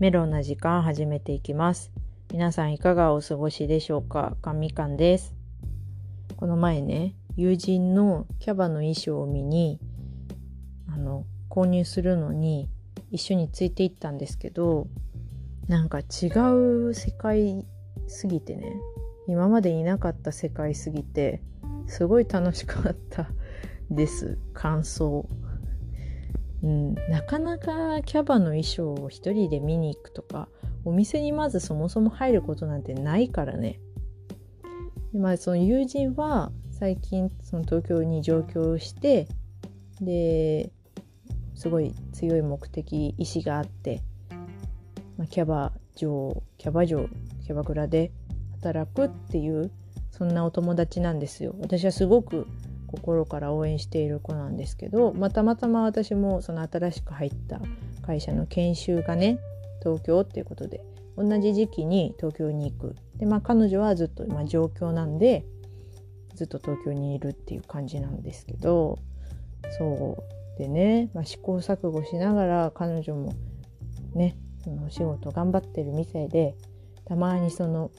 メロンな時間始めていきます。皆さんいかがお過ごしでしょうか？かみかんです。この前ね、友人のキャバの衣装を見に、あの、購入するのに一緒についていったんですけど、なんか違う世界すぎてね、今までいなかった世界すぎて、すごい楽しかったです。感想。うん、なかなかキャバの衣装を一人で見に行くとかお店にまずそもそも入ることなんてないからね。でまあその友人は最近その東京に上京してですごい強い目的意志があって、まあ、キャバ嬢キャバ嬢キャバクラで働くっていうそんなお友達なんですよ。私はすごく心から応援している子なんですけど、まあ、たまたま私もその新しく入った会社の研修がね東京っていうことで同じ時期に東京に行く。でまあ彼女はずっと今上京なんでずっと東京にいるっていう感じなんですけどそうでね、まあ、試行錯誤しながら彼女もねそのお仕事頑張ってるみたいでたまにその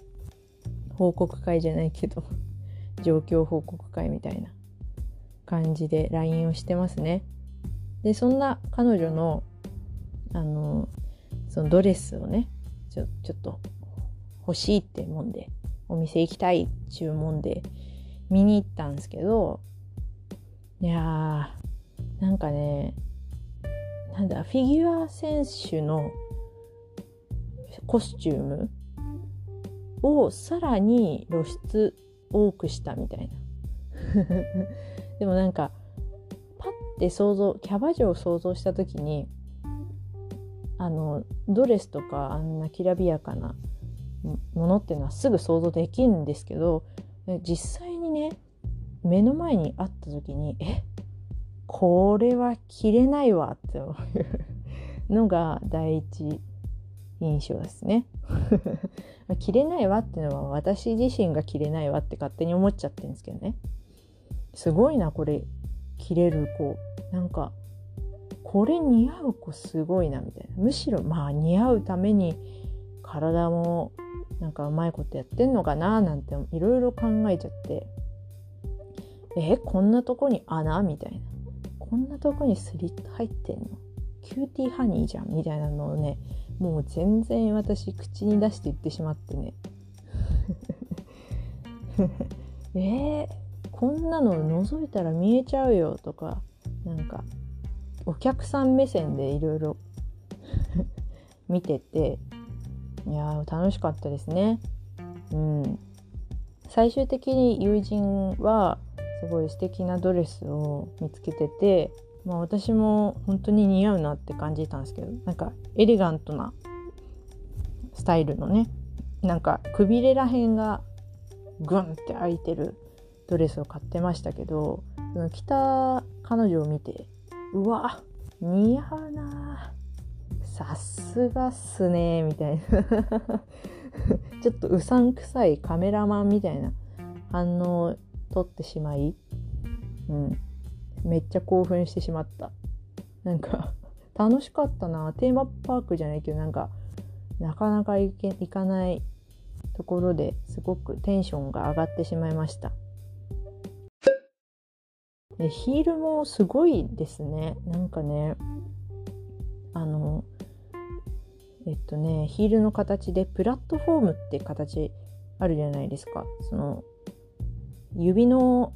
報告会じゃないけど状況報告会みたいな感じで LINE をしてますね。でそんな彼女のあのそのドレスをねちょちょっと欲しいってもんでお店行きたい注文で見に行ったんですけどいやーなんかねなんだフィギュア選手のコスチュームをさらに露出多くしたみたいなでもなんかパッて想像キャバ嬢を想像した時にあのドレスとかあんなきらびやかなものっていうのはすぐ想像できるんですけど実際にね目の前にあった時にえ？これは着れないわって思うのが第一印象ですね。着れないわっていうのは私自身が着れないわって勝手に思っちゃってるんですけどね。すごいなこれ。着れる子。なんかこれ似合う子すごいなみたいな。むしろまあ似合うために体もなんかうまいことやってんのかななんていろいろ考えちゃって。えこんなとこに穴？みたいな。こんなとこにスリット入ってんの？キューティーハニーじゃん？みたいなのをねもう全然私口に出して言ってしまってね。えー、こんなの覗いたら見えちゃうよとかなんかお客さん目線でいろいろ見てていや楽しかったですね。うん、最終的に友人はすごい素敵なドレスを見つけてて、まあ、私も本当に似合うなって感じたんですけどなんかエレガントなスタイルのねなんかくびれらへんがグンって開いてるドレスを買ってましたけどその着た彼女を見てうわ似合うなさすがっすねみたいな。ちょっとうさんくさいカメラマンみたいな反応を撮ってしまい、うん、めっちゃ興奮してしまった。なんか楽しかったな。テーマパークじゃないけどなんかなかなか行け行かないところですごくテンションが上がってしまいました。でヒールもすごいですね。なんかねあのえっとねヒールの形でプラットフォームって形あるじゃないですか。その指の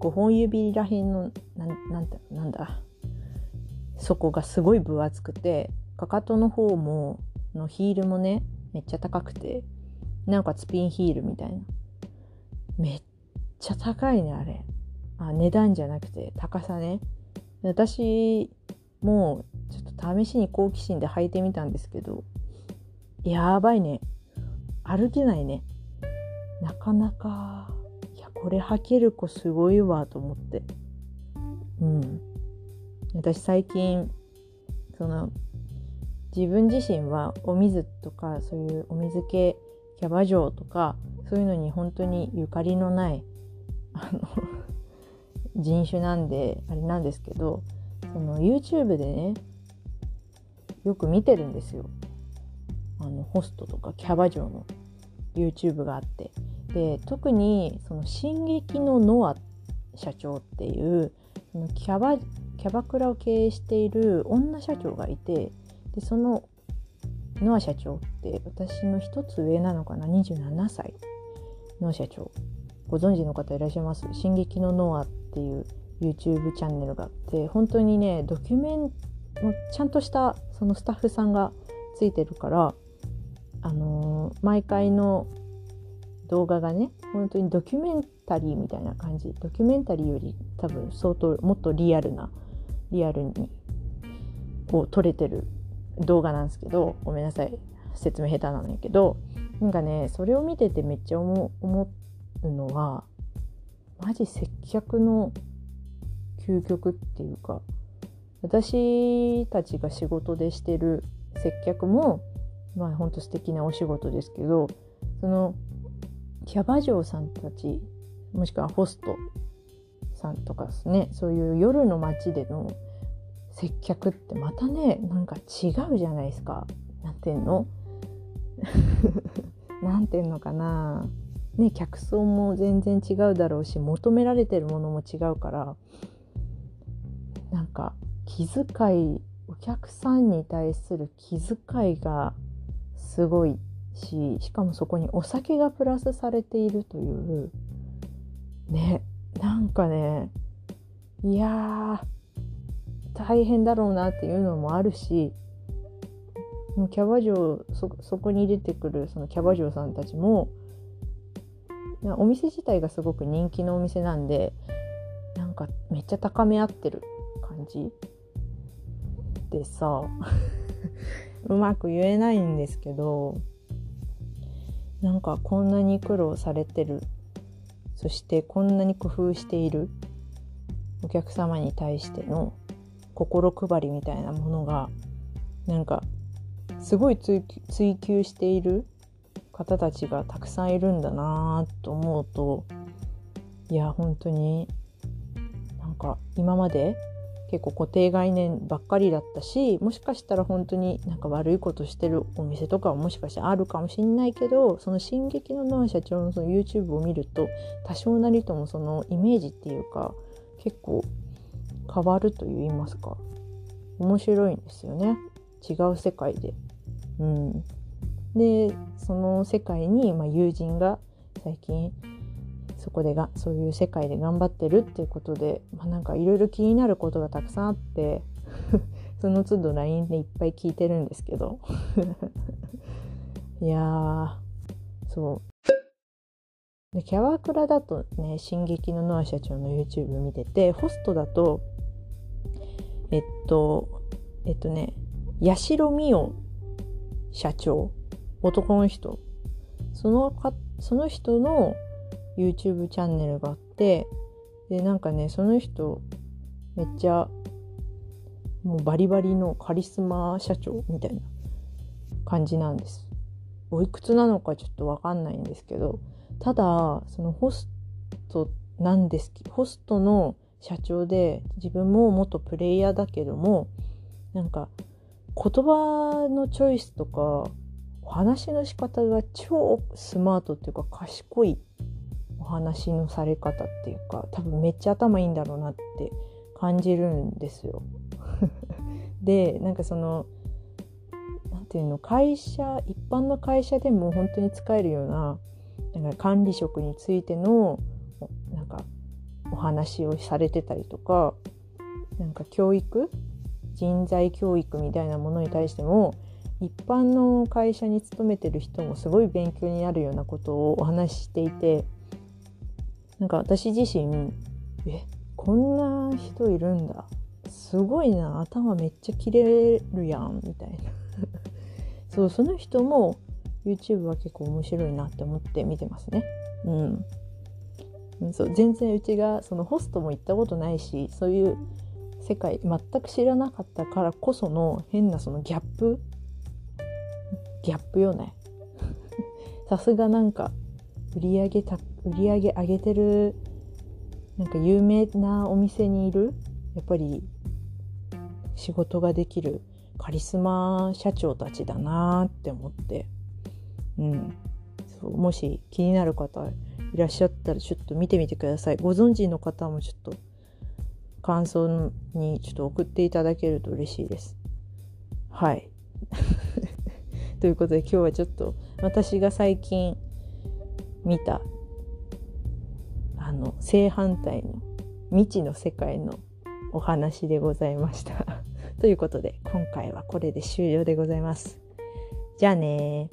5本指らへんのなんなんだなんだ。そこがすごい分厚くてかかとの方ものヒールもねめっちゃ高くてなおかつピンヒールみたいな。めっちゃ高いねあれ。あ値段じゃなくて高さね。私もちょっと試しに好奇心で履いてみたんですけどやばいね。歩けないね。なかなかいやこれ履ける子すごいわと思って。うん。私最近その自分自身はお水とかそういうお水系キャバ嬢とかそういうのに本当にゆかりのないあの人種なんであれなんですけどその YouTube でねよく見てるんですよ。あのホストとかキャバ嬢の YouTube があって。で特にその「進撃のノア」社長っていうそのキャバキャバクラを経営している女社長がいてでそのノア社長って私の一つ上なのかな？27歳の社長。ご存知の方いらっしゃいます「進撃のノア」っていう YouTube チャンネルがあって本当にねドキュメンちゃんとしたそのスタッフさんがついてるからあのー、毎回の動画がね本当にドキュメンタリーみたいな感じ。ドキュメンタリーより多分相当もっとリアルなリアルにこう撮れてる動画なんですけどごめんなさい説明下手なんだけどなんかねそれを見ててめっちゃ思うのはマジ接客の究極っていうか私たちが仕事でしてる接客もまあほんと素敵なお仕事ですけどそのキャバ嬢さんたちもしくはホストさんとかですねそういう夜の街での接客ってまたねなんか違うじゃないですか。なんていうの？なんていうのかな？ね客層も全然違うだろうし求められてるものも違うからなんか気遣いお客さんに対する気遣いがすごいししかもそこにお酒がプラスされているというねなんかねいや大変だろうなっていうのもあるしキャバ嬢そそこに出てくるそのキャバ嬢さんたちもお店自体がすごく人気のお店なんでなんかめっちゃ高め合ってる感じでさ うまく言えないんですけどなんかこんなに苦労されてるそしてこんなに工夫しているお客様に対しての心配りみたいなものがなんかすごい追求している方たちがたくさんいるんだなと思うといや本当になんか今まで結構固定概念ばっかりだったしもしかしたら本当になんか悪いことしてるお店とかはもしかしたらあるかもしんないけどその「進撃のノア社長」のその YouTube を見ると多少なりともそのイメージっていうか結構変わると言いますか面白いんですよね違う世界で。うん、でその世界に、まあ、友人が最近そこでがそういう世界で頑張ってるっていうことで、まあ、なんかいろいろ気になることがたくさんあって その都度 LINE でいっぱい聞いてるんですけど。いやそう。でキャバクラだとね「進撃のノア社長」の YouTube 見ててホストだとえっとえっとね八代美代社長男の人そのかその人の YouTube チャンネルがあってでなんかねその人めっちゃもうバリバリのカリスマ社長みたいな感じなんです。おいくつなのかちょっとわかんないんですけどただそのホストなんですホストの社長で自分も元プレイヤーだけどもなんか言葉のチョイスとかお話の仕方が超スマートっていうか賢いお話のされ方っていうか多分めっちゃ頭いいんだろうなって感じるんですよ。でなんかその何て言うの会社一般の会社でも本当に使えるようななんか管理職についてのなんかお話をされてたりとかなんか教育人材教育みたいなものに対しても一般の会社に勤めてる人もすごい勉強になるようなことをお話ししていてなんか私自身えこんな人いるんだ。すごいな。頭めっちゃ切れるやんみたいな。そうその人も YouTube は結構面白いなって思って見てますね。うん。そう全然うちがそのホストも行ったことないしそういう世界全く知らなかったからこその変なそのギャップギャップよね。さすがなんか売り上げた売り上げ上げてるなんか有名なお店にいるやっぱり仕事ができるカリスマ社長たちだなって思って。うん。そうもし気になる方いらっしゃったらちょっと見てみてください。ご存知の方もちょっと感想にちょっと送っていただけると嬉しいです。はい。ということで今日はちょっと私が最近見たあの正反対の未知の世界のお話でございました ということで今回はこれで終了でございます。じゃあね